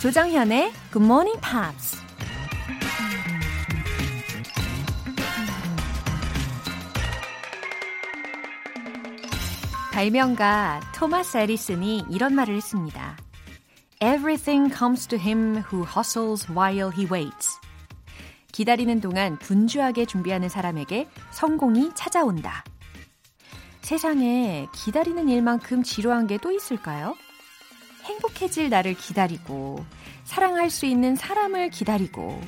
조정현의 Good Morning Pops. 발명가 토마스 에디슨이 이런 말을 했습니다. Everything comes to him who hustles while he waits. 기다리는 동안 분주하게 준비하는 사람에게 성공이 찾아온다. 세상에 기다리는 일만큼 지루한 게 또 있을까요? 행복해질 나를 기다리고, 사랑할 수 있는 사람을 기다리고,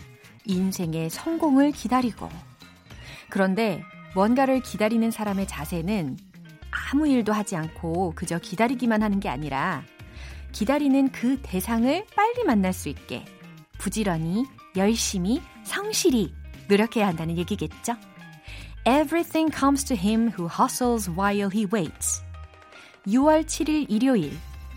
인생의 성공을 기다리고. 그런데 뭔가를 기다리는 사람의 자세는 아무 일도 하지 않고 그저 기다리기만 하는 게 아니라 기다리는 그 대상을 빨리 만날 수 있게 부지런히, 열심히, 성실히 노력해야 한다는 얘기겠죠? Everything comes to him who hustles while he waits. 6월 7일 일요일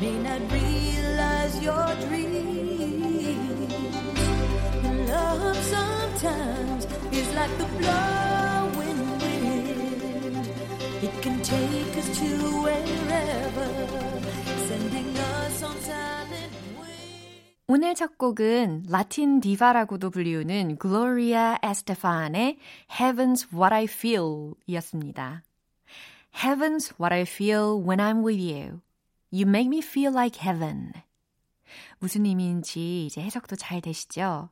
May not realize your dreams. And love sometimes is like the blowing wind. It can take us to wherever, sending us on silent wings. 오늘 첫 곡은 라틴 디바라고도 불리우는 글로리아 에스테판의 Heaven's What I Feel 이었습니다. Heaven's what I feel when I'm with you. You make me feel like heaven. 무슨 의미인지 이제 해석도 잘 되시죠?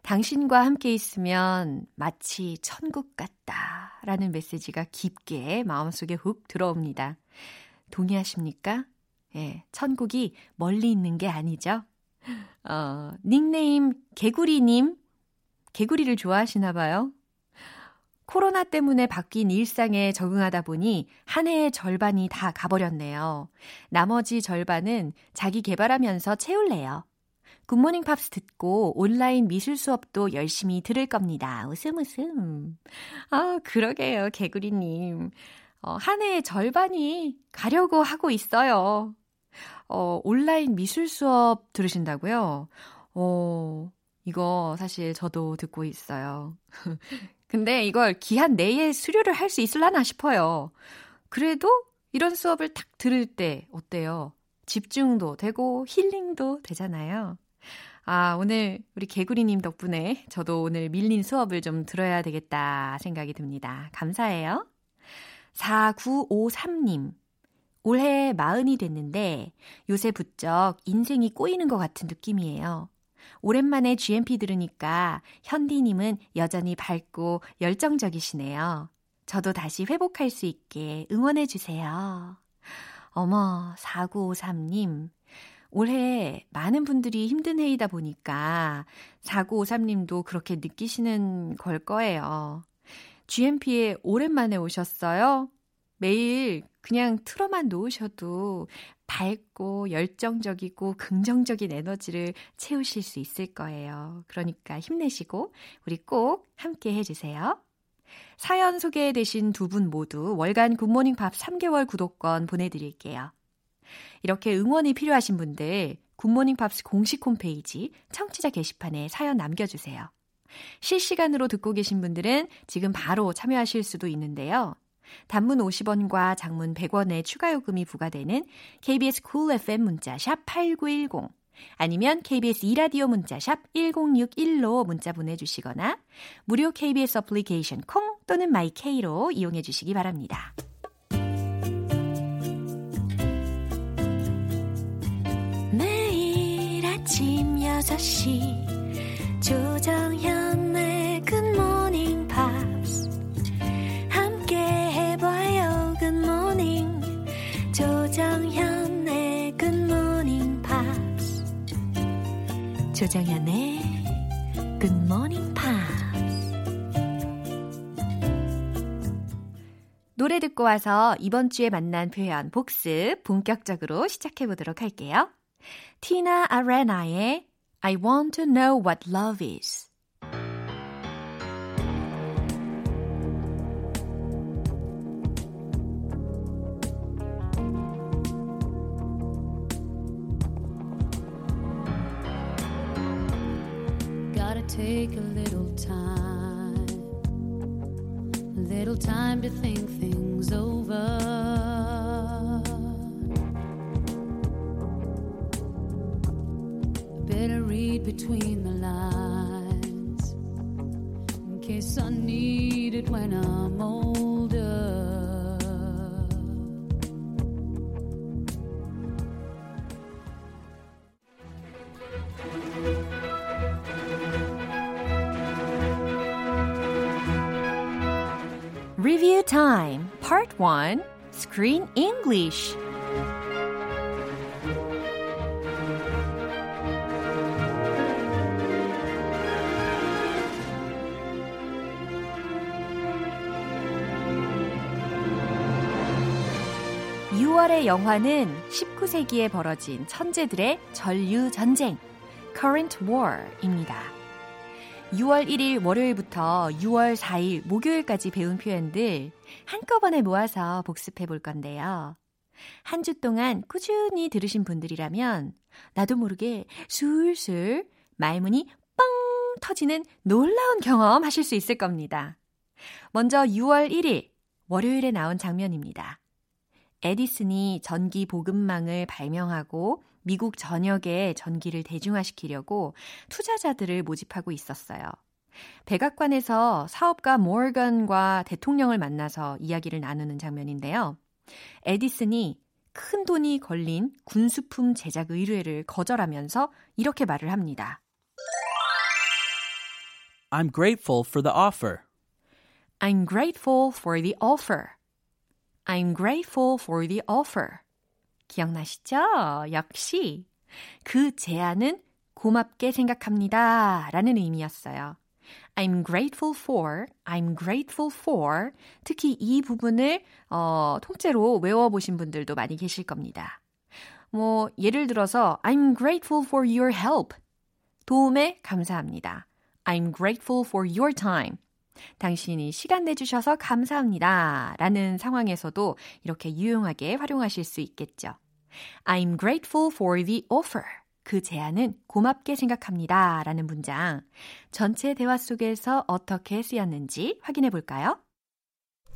당신과 함께 있으면 마치 천국 같다 라는 메시지가 깊게 마음속에 훅 들어옵니다. 동의하십니까? 예, 천국이 멀리 있는 게 아니죠? 어, 닉네임 개구리님, 개구리를 좋아하시나 봐요. 코로나 때문에 바뀐 일상에 적응하다 보니 한 해의 절반이 다 가버렸네요. 나머지 절반은 자기 개발하면서 채울래요. 굿모닝 팝스 듣고 온라인 미술 수업도 열심히 들을 겁니다. 웃음 웃음. 아, 그러게요, 개구리님. 어, 한 해의 절반이 가려고 하고 있어요. 어, 온라인 미술 수업 들으신다고요? 어, 이거 사실 저도 듣고 있어요. 근데 이걸 기한 내에 수료를 할 수 있을라나 싶어요. 그래도 이런 수업을 딱 들을 때 어때요? 집중도 되고 힐링도 되잖아요. 아, 오늘 우리 개구리님 덕분에 저도 오늘 밀린 수업을 좀 들어야 되겠다 생각이 듭니다. 감사해요. 4953님. 올해 마흔이 됐는데 요새 부쩍 인생이 꼬이는 것 같은 느낌이에요. 오랜만에 GMP 들으니까 현디님은 여전히 밝고 열정적이시네요. 저도 다시 회복할 수 있게 응원해주세요. 어머, 4953님. 올해 많은 분들이 힘든 해이다 보니까 4953님도 그렇게 느끼시는 걸 거예요. GMP에 오랜만에 오셨어요? 매일 그냥 틀어만 놓으셔도 밝고 열정적이고 긍정적인 에너지를 채우실 수 있을 거예요. 그러니까 힘내시고 우리 꼭 함께 해주세요. 사연 소개되신 두 분 모두 월간 굿모닝 팝스 3개월 구독권 보내드릴게요. 이렇게 응원이 필요하신 분들 굿모닝 팝스 공식 홈페이지 청취자 게시판에 사연 남겨주세요. 실시간으로 듣고 계신 분들은 지금 바로 참여하실 수도 있는데요. 단문 50원과 장문 100원의 추가 요금이 부과되는 KBS cool FM 문자 샵 8910 아니면 KBS 2라디오 문자 샵 1061로 문자 보내 주시거나 무료 KBS 어플리케이션 콩 또는 마이케이로 이용해 주시기 바랍니다. 매일 아침 6시 조정현 조정현의 Good Morning Pops. 노래 듣고 와서 이번 주에 만난 표현 복습 본격적으로 시작해 보도록 할게요. 티나 아레나의 I want to know what love is. Take a little time, a little time to think things over. Screen English. (6월의) 영화는 (19세기에) 벌어진 천재들의 전류 전쟁 (current war)입니다. 6월 1일 월요일부터 6월 4일 목요일까지 배운 표현들 한꺼번에 모아서 복습해 볼 건데요. 한 주 동안 꾸준히 들으신 분들이라면 나도 모르게 술술 말문이 뻥 터지는 놀라운 경험 하실 수 있을 겁니다. 먼저 6월 1일 월요일에 나온 장면입니다. 에디슨이 전기 보급망을 발명하고 미국 전역에 전기를 대중화시키려고 투자자들을 모집하고 있었어요. 백악관에서 사업가 모건과 대통령을 만나서 이야기를 나누는 장면인데요. 에디슨이 큰 돈이 걸린 군수품 제작 의뢰를 거절하면서 이렇게 말을 합니다. I'm grateful for the offer. I'm grateful for the offer. I'm grateful for the offer. 기억나시죠? 역시 그 제안은 고맙게 생각합니다. 라는 의미였어요. I'm grateful for, I'm grateful for. 특히 이 부분을 어, 통째로 외워보신 분들도 많이 계실 겁니다. 뭐 예를 들어서 I'm grateful for your help. 도움에 감사합니다. I'm grateful for your time. 당신이 시간 내주셔서 감사합니다. 라는 상황에서도 이렇게 유용하게 활용하실 수 있겠죠. I'm grateful for the offer. 그 제안은 고맙게 생각합니다. 라는 문장. 전체 대화 속에서 어떻게 쓰였는지 확인해 볼까요?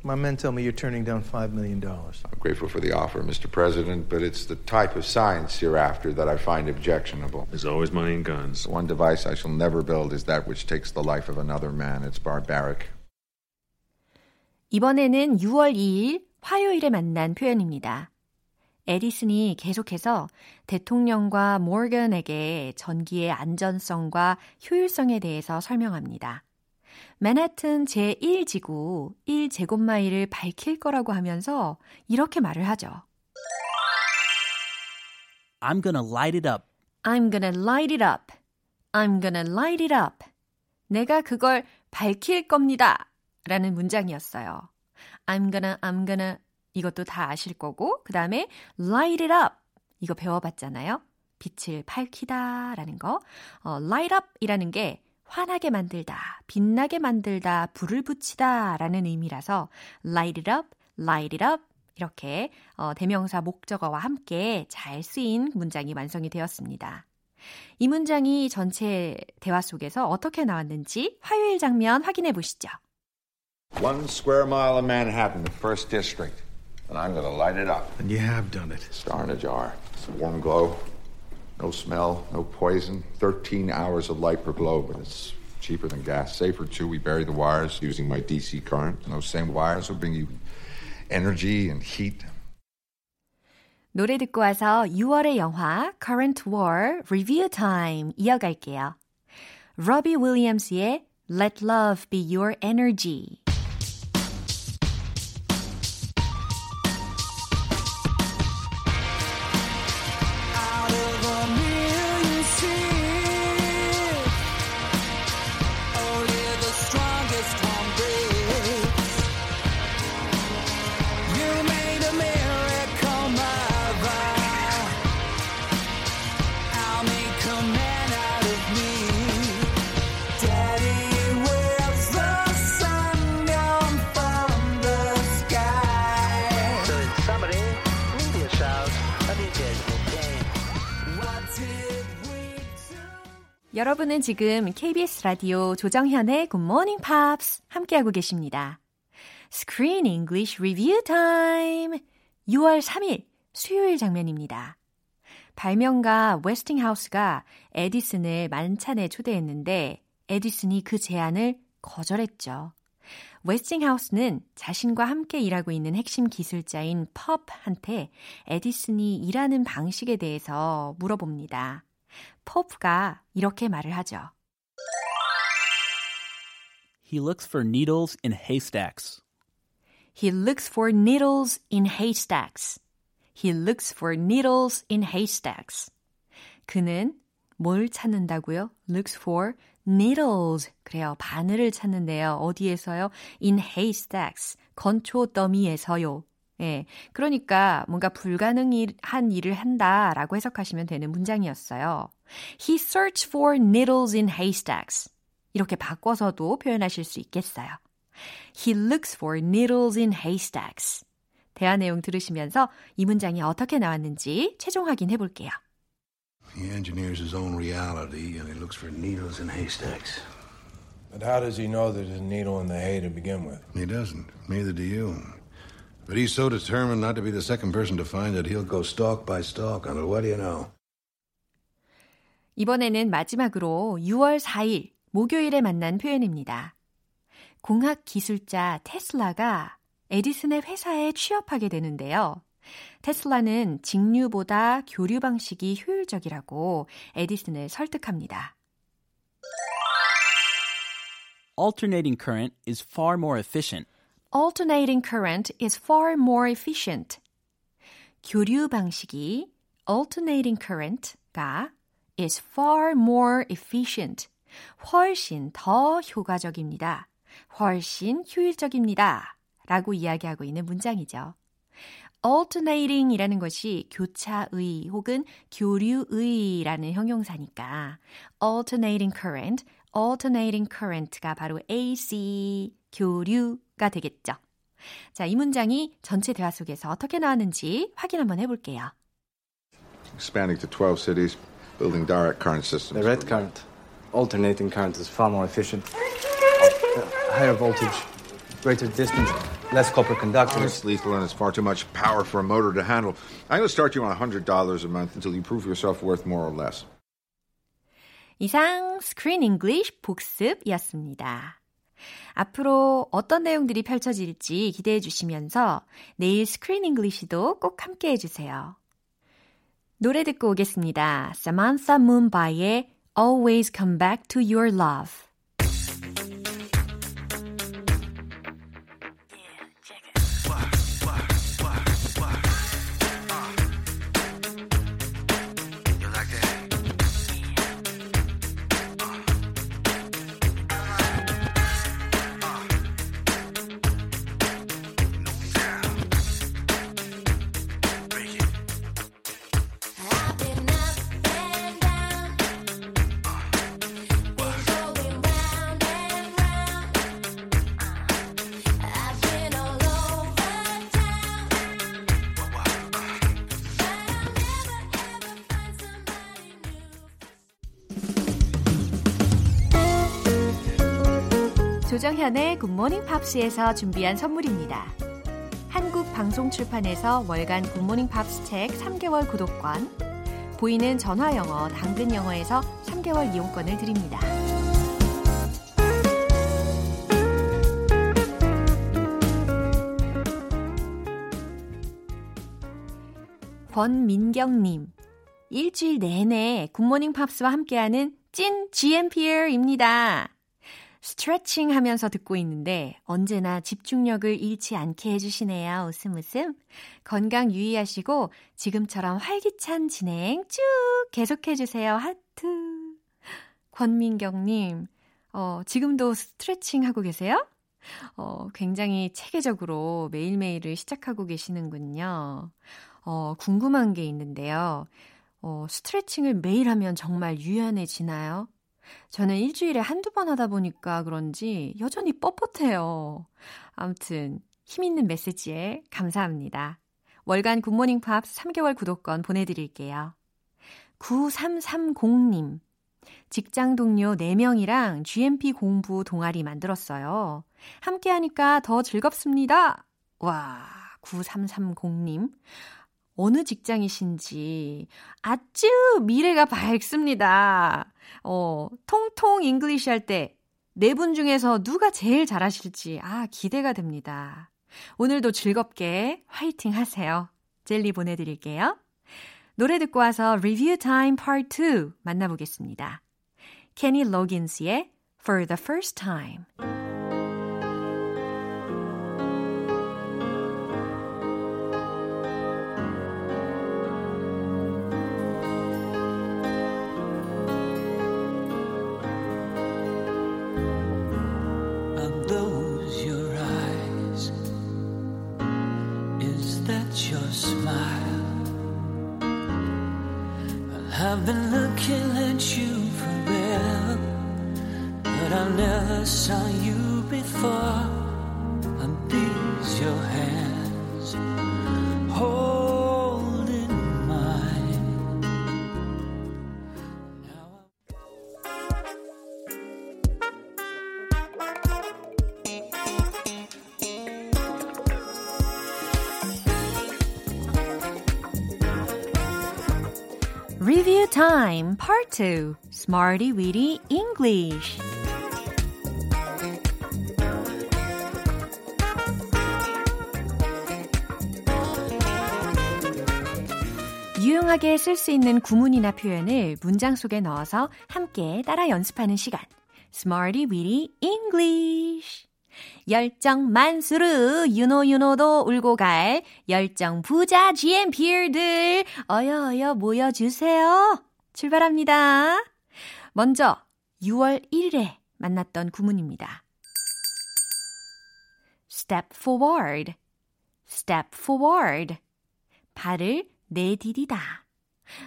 My men tell me you're turning down $5 million. I'm grateful for the offer, Mr. President, but it's the type of science you're after that I find objectionable. There's always money in guns. The one device I shall never build is that which takes the life of another man. It's barbaric. 이번에는 6월 2일 화요일에 만난 표현입니다. 에디슨이 계속해서 대통령과 모건에게 전기의 안전성과 효율성에 대해서 설명합니다. 맨하튼 제1지구 1제곱마일을 밝힐 거라고 하면서 이렇게 말을 하죠. I'm gonna light it up. I'm gonna light it up. I'm gonna light it up. 내가 그걸 밝힐 겁니다. 라는 문장이었어요. I'm gonna, I'm gonna 이것도 다 아실 거고 그 다음에 light it up 이거 배워봤잖아요. 빛을 밝히다 라는 거. 어, light up 이라는 게 환하게 만들다, 빛나게 만들다, 불을 붙이다 라는 의미라서 light it up, light it up 이렇게 어, 대명사 목적어와 함께 잘 쓰인 문장이 완성이 되었습니다. 이 문장이 전체 대화 속에서 어떻게 나왔는지 화요일 장면 확인해 보시죠. One square mile of Manhattan, the first district, and I'm going to light it up. And you have done it. Star in a jar. It's a warm glow. No smell, no poison. 13 hours of light per globe, and it's cheaper than gas. Safer, too. We bury the wires using my DC current. And those same wires will bring you energy and heat. 노래 듣고 와서 6월의 영화 Current War Review Time 이어갈게요. 로비 윌리엄스의 Let Love Be Your Energy 여러분은 지금 KBS 라디오 조정현의 Good Morning Pops 함께하고 계십니다. Screen English Review Time! 6월 3일 수요일 장면입니다. 발명가 웨스팅하우스가 에디슨을 만찬에 초대했는데 에디슨이 그 제안을 거절했죠. 웨스팅하우스는 자신과 함께 일하고 있는 핵심 기술자인 펍한테 에디슨이 일하는 방식에 대해서 물어봅니다. 펍가 이렇게 말을 하죠. He looks for needles in haystacks. He looks for needles in haystacks. He looks for needles in haystacks. 그는 뭘 찾는다고요? looks for needles. 그래요. 바늘을 찾는데요. 어디에서요? in haystacks. 건초 더미에서요. 예. 그러니까 뭔가 불가능한 일을 한다라고 해석하시면 되는 문장이었어요. He searched for needles in haystacks. 이렇게 바꿔서도 표현하실 수 있겠어요. He looks for needles in haystacks. 대화 내용 들으시면서 이 문장이 어떻게 나왔는지 최종 확인해 볼게요. He engineers his own reality and he looks for needles in haystacks. But how does he know there's a needle in the hay to begin with? He doesn't. Neither do you. But he's so determined not to be the second person to find it, he'll go stalk by stalk on it. What do you know? 이번에는 마지막으로 6월 4일 목요일에 만난 표현입니다. 공학 기술자 테슬라가 에디슨의 회사에 취업하게 되는데요. 테슬라는 직류보다 교류 방식이 효율적이라고 에디슨을 설득합니다. Alternating current is far more efficient. Alternating current is far more efficient. 교류 방식이 alternating current가 is far more efficient. 훨씬 더 효과적입니다. 훨씬 효율적입니다. 라고 이야기하고 있는 문장이죠. alternating 이라는 것이 교차의 혹은 교류의 라는 형용사니까 alternating current, alternating current가 바로 AC, 교류가 되겠죠. 자, 이 문장이 전체 대화 속에서 어떻게 나왔는지 확인 한번 해볼게요. Expanding to 12 cities, building direct current systems. The red current, alternating current, is far more efficient. Uh, higher voltage, greater distance, less copper conductors. It's lethal and it's far too much power for a motor to handle. I'm going to start you on $100 a month until you prove yourself worth more or less. 이상 Screen English 복습이었습니다. 앞으로 어떤 내용들이 펼쳐질지 기대해 주시면서 내일 Screen English도 꼭 함께 해주세요. 노래 듣고 오겠습니다. Samantha Moonby의 Always Come Back to Your Love. 조정현의 굿모닝 팝스에서 준비한 선물입니다. 한국 방송 출판에서 월간 굿모닝 팝스 책 3개월 구독권, 보이는 전화 영어, 당근 영어에서 3개월 이용권을 드립니다. 권민경님, 일주일 내내 굿모닝 팝스와 함께하는 찐 GMPer입니다. 스트레칭 하면서 듣고 있는데 언제나 집중력을 잃지 않게 해주시네요. 웃음 웃음. 건강 유의하시고 지금처럼 활기찬 진행 쭉 계속해주세요. 하트. 권민경님, 어, 지금도 스트레칭 하고 계세요? 어, 굉장히 체계적으로 매일매일을 시작하고 계시는군요. 어, 궁금한 게 있는데요. 어, 스트레칭을 매일 하면 정말 유연해지나요? 저는 일주일에 한두 번 하다 보니까 그런지 여전히 뻣뻣해요. 아무튼 힘 있는 메시지에 감사합니다. 월간 굿모닝 팝스 3개월 구독권 보내드릴게요. 9330님. 직장 동료 4명이랑 GMP 공부 동아리 만들었어요. 함께 하니까 더 즐겁습니다. 와, 9330님. 어느 직장이신지 아주 미래가 밝습니다. 어, 통통 잉글리시 할 때 네 분 중에서 누가 제일 잘하실지 아, 기대가 됩니다. 오늘도 즐겁게 화이팅 하세요. 젤리 보내드릴게요. 노래 듣고 와서 리뷰 타임 파트 2 만나보겠습니다. 케니 로긴스의 For the First Time saw you before. Are these your hands holding mine? Review Time Part 2 Smarty Weedy English 유용하게 쓸 수 있는 구문이나 표현을 문장 속에 넣어서 함께 따라 연습하는 시간. Smarty Weedy English. 열정 만수르 유노 유노도 울고 갈 열정 부자 GMP들 어여 어여 모여주세요. 출발합니다. 먼저 6월 1일에 만났던 구문입니다. step forward, step forward. 발을 내디디다.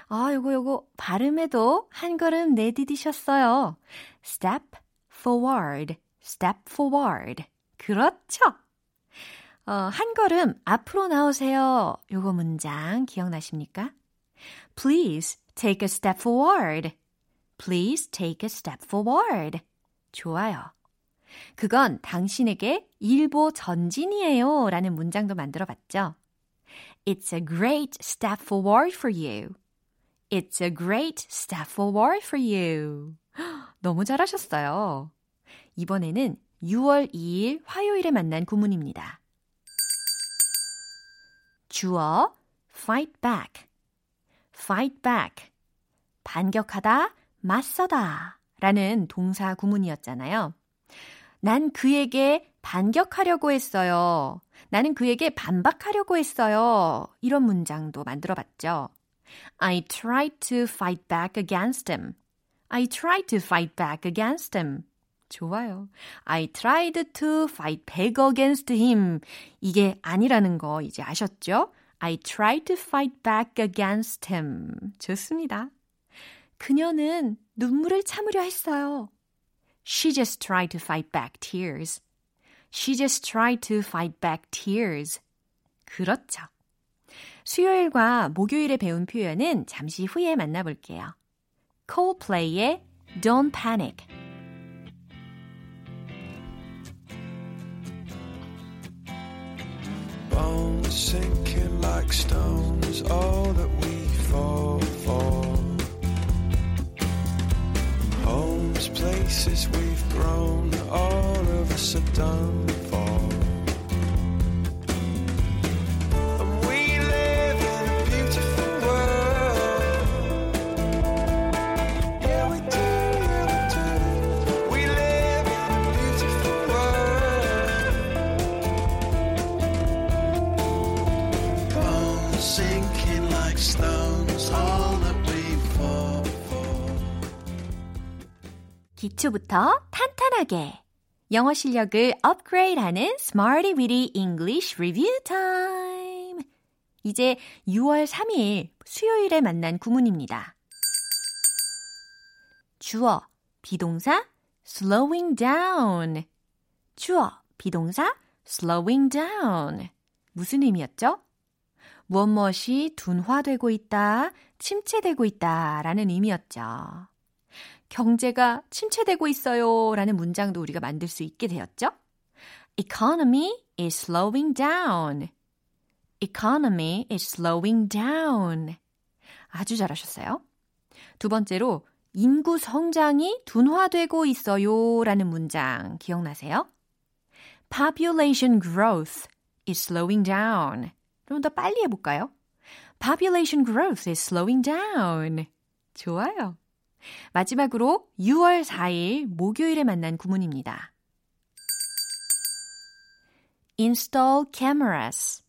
아, 요거 요거 발음에도 한 걸음 내디디셨어요. step forward, step forward. 그렇죠. 어, 한 걸음 앞으로 나오세요. 요거 문장 기억나십니까? Please take a step forward. Please take a step forward. 좋아요. 그건 당신에게 일보 전진이에요. 라는 문장도 만들어 봤죠. It's a great step forward for you. It's a great step forward for you. 너무 잘하셨어요. 이번에는 6월 2일 화요일에 만난 구문입니다. 주어 fight back. fight back. 반격하다, 맞서다 라는 동사 구문이었잖아요. 난 그에게 반격하려고 했어요. 나는 그에게 반박하려고 했어요. 이런 문장도 만들어 봤죠. I tried to fight back against him. I tried to fight back against him. 좋아요. I tried to fight back against him. 이게 아니라는 거 이제 아셨죠? I tried to fight back against him. 좋습니다. 그녀는 눈물을 참으려 했어요. She just tried to fight back tears. She just tried to fight back tears. 그렇죠. 수요일과 목요일에 배운 표현은 잠시 후에 만나볼게요. Coldplay의 Don't Panic. Bones sinking like stones, all that we fall for. Homes, places we've grown, all of us are done for. And 기초부터 탄탄하게 영어 실력을 업그레이드하는 Smarty Weedy English Review Time. 이제 6월 3일 수요일에 만난 구문입니다. 주어, 비동사, slowing down. 주어, 비동사, slowing down. 무슨 의미였죠? 무엇 무엇이 둔화되고 있다, 침체되고 있다 라는 의미였죠. 경제가 침체되고 있어요. 라는 문장도 우리가 만들 수 있게 되었죠. Economy is slowing down. Economy is slowing down. 아주 잘하셨어요. 두 번째로, 인구 성장이 둔화되고 있어요. 라는 문장 기억나세요? Population growth is slowing down. 좀 더 빨리 해볼까요? Population growth is slowing down. 좋아요. 마지막으로 6월 4일 목요일에 만난 구문입니다. install cameras.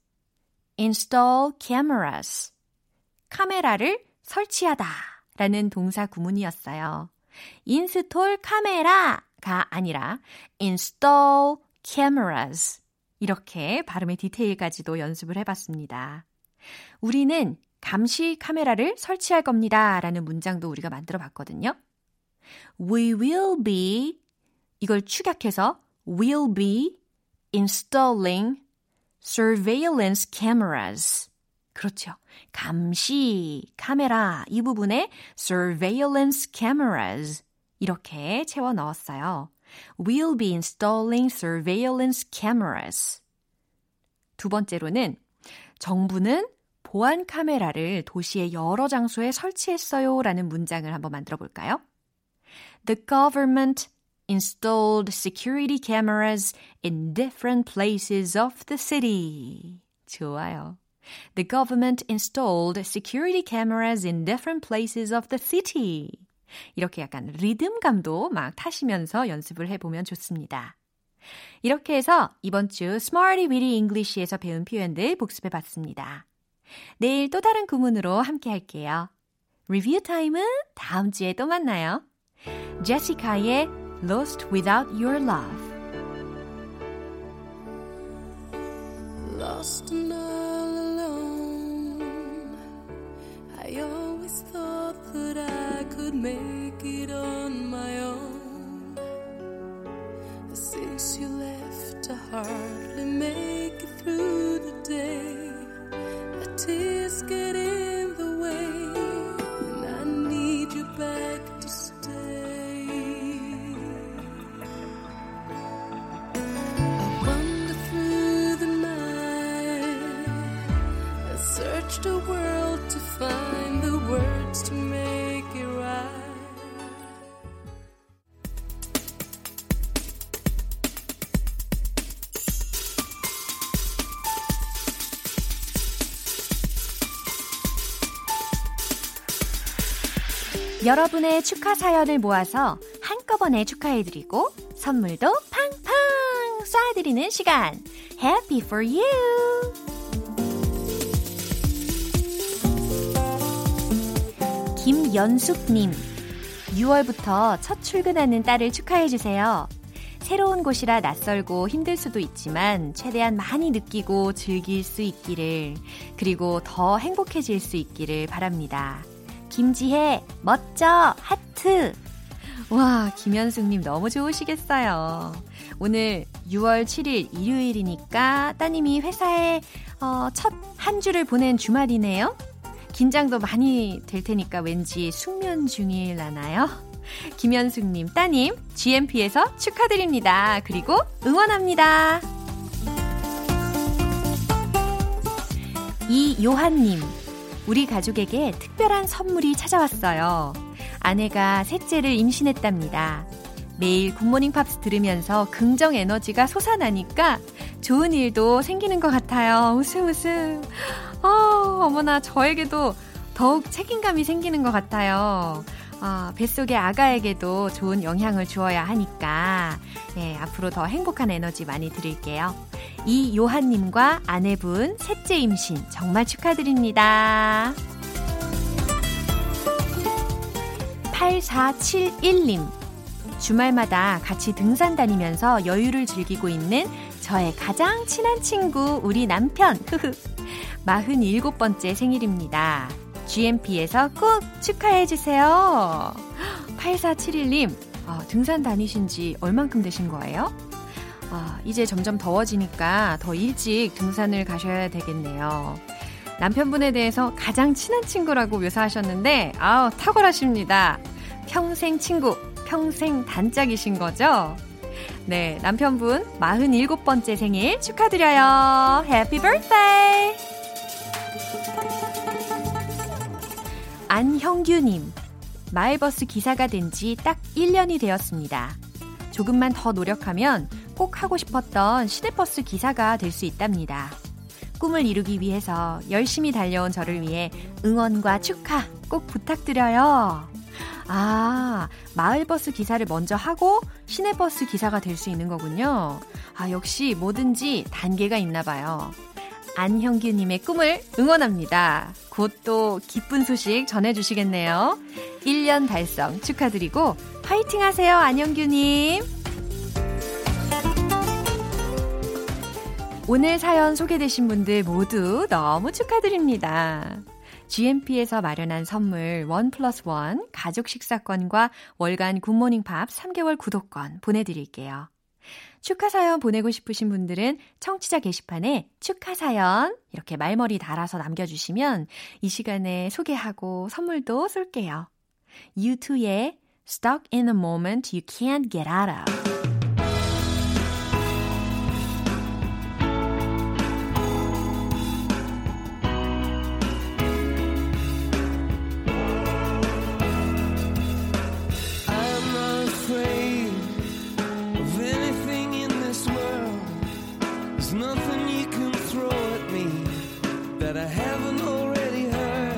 install cameras. 카메라를 설치하다 라는 동사 구문이었어요. install 카메라가 아니라 install cameras. 이렇게 발음의 디테일까지도 연습을 해봤습니다. 우리는 감시 카메라를 설치할 겁니다. 라는 문장도 우리가 만들어 봤거든요. We will be 이걸 축약해서 will be installing surveillance cameras. 그렇죠. 감시 카메라 이 부분에 surveillance cameras 이렇게 채워 넣었어요. We'll be installing surveillance cameras. 두 번째로는 정부는 보안 카메라를 도시의 여러 장소에 설치했어요 라는 문장을 한번 만들어 볼까요? The government installed security cameras in different places of the city. 좋아요. The government installed security cameras in different places of the city. 이렇게 약간 리듬감도 막 타시면서 연습을 해보면 좋습니다. 이렇게 해서 이번 주 Smarty Weedy English에서 배운 표현들 복습해 봤습니다. 내일 또 다른 구문으로 함께 할게요. 리뷰 타임은 다음 주에 또 만나요. 제시카의 Lost Without Your Love Lost and all alone. I always thought that I could make it on my own. Since you left, I hardly make 여러분의 축하 사연을 모아서 한꺼번에 축하해드리고 선물도 팡팡 쏴드리는 시간 Happy for you! 김연숙님 6월부터 첫 출근하는 딸을 축하해주세요. 새로운 곳이라 낯설고 힘들 수도 있지만 최대한 많이 느끼고 즐길 수 있기를 그리고 더 행복해질 수 있기를 바랍니다. 김지혜 멋져 하트 와 김현숙님 너무 좋으시겠어요. 오늘 6월 7일 일요일이니까 따님이 회사에 어, 첫 한 주를 보낸 주말이네요. 긴장도 많이 될 테니까 왠지 숙면 중이라나요? 김현숙님 따님 GMP에서 축하드립니다. 그리고 응원합니다. 이요한님 우리 가족에게 특별한 선물이 찾아왔어요. 아내가 셋째를 임신했답니다. 매일 굿모닝 팝스 들으면서 긍정 에너지가 솟아나니까 좋은 일도 생기는 것 같아요. 웃음 웃음. 어, 어머나 저에게도 더욱 책임감이 생기는 것 같아요. 아, 뱃속의 아가에게도 좋은 영향을 주어야 하니까 예, 앞으로 더 행복한 에너지 많이 드릴게요. 이요한님과 아내분 셋째 임신 정말 축하드립니다. 8471님 주말마다 같이 등산 다니면서 여유를 즐기고 있는 저의 가장 친한 친구 우리 남편 47번째 생일입니다. GMP에서 꼭 축하해주세요. 8471님, 아, 등산 다니신 지 얼만큼 되신 거예요? 아, 이제 점점 더워지니까 더 일찍 등산을 가셔야 되겠네요. 남편분에 대해서 가장 친한 친구라고 묘사하셨는데, 아우, 탁월하십니다. 평생 친구, 평생 단짝이신 거죠? 네, 남편분 47번째 생일 축하드려요. 해피 birthday! 안형규님, 마을버스 기사가 된 지 딱 1년이 되었습니다. 조금만 더 노력하면 꼭 하고 싶었던 시내버스 기사가 될 수 있답니다. 꿈을 이루기 위해서 열심히 달려온 저를 위해 응원과 축하 꼭 부탁드려요. 아, 마을버스 기사를 먼저 하고 시내버스 기사가 될 수 있는 거군요. 아, 역시 뭐든지 단계가 있나 봐요. 안형규님의 꿈을 응원합니다. 곧 또 기쁜 소식 전해주시겠네요. 1년 달성 축하드리고 화이팅 하세요, 안형규님. 오늘 사연 소개되신 분들 모두 너무 축하드립니다. GMP에서 마련한 선물 원 플러스 원 가족 식사권과 월간 굿모닝 팝 3개월 구독권 보내드릴게요. 축하 사연 보내고 싶으신 분들은 청취자 게시판에 축하 사연 이렇게 말머리 달아서 남겨주시면 이 시간에 소개하고 선물도 쏠게요. U2의 Stuck in a Moment You Can't Get Out of There's nothing you can throw at me that I haven't already heard.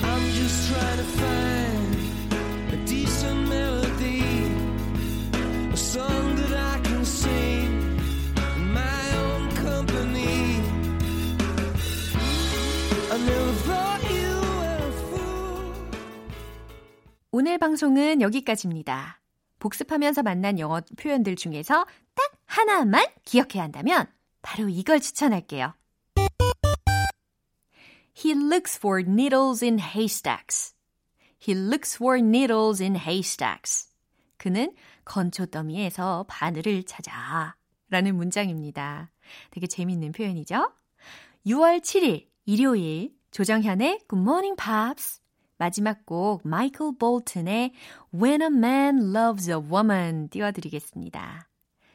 I'm just trying to find a decent melody, a song that I can sing in my own company. I never thought you were a fool. 오늘 방송은 여기까지입니다. 복습하면서 만난 영어 표현들 중에서 딱 하나만 기억해야 한다면 바로 이걸 추천할게요. He looks for needles in haystacks. He looks for needles in haystacks. 그는 건초더미에서 바늘을 찾아. 라는 문장입니다. 되게 재밌는 표현이죠? 6월 7일 일요일 조정현의 Good Morning Pops 마지막 곡 마이클 볼튼의 When a Man Loves a Woman 띄워드리겠습니다.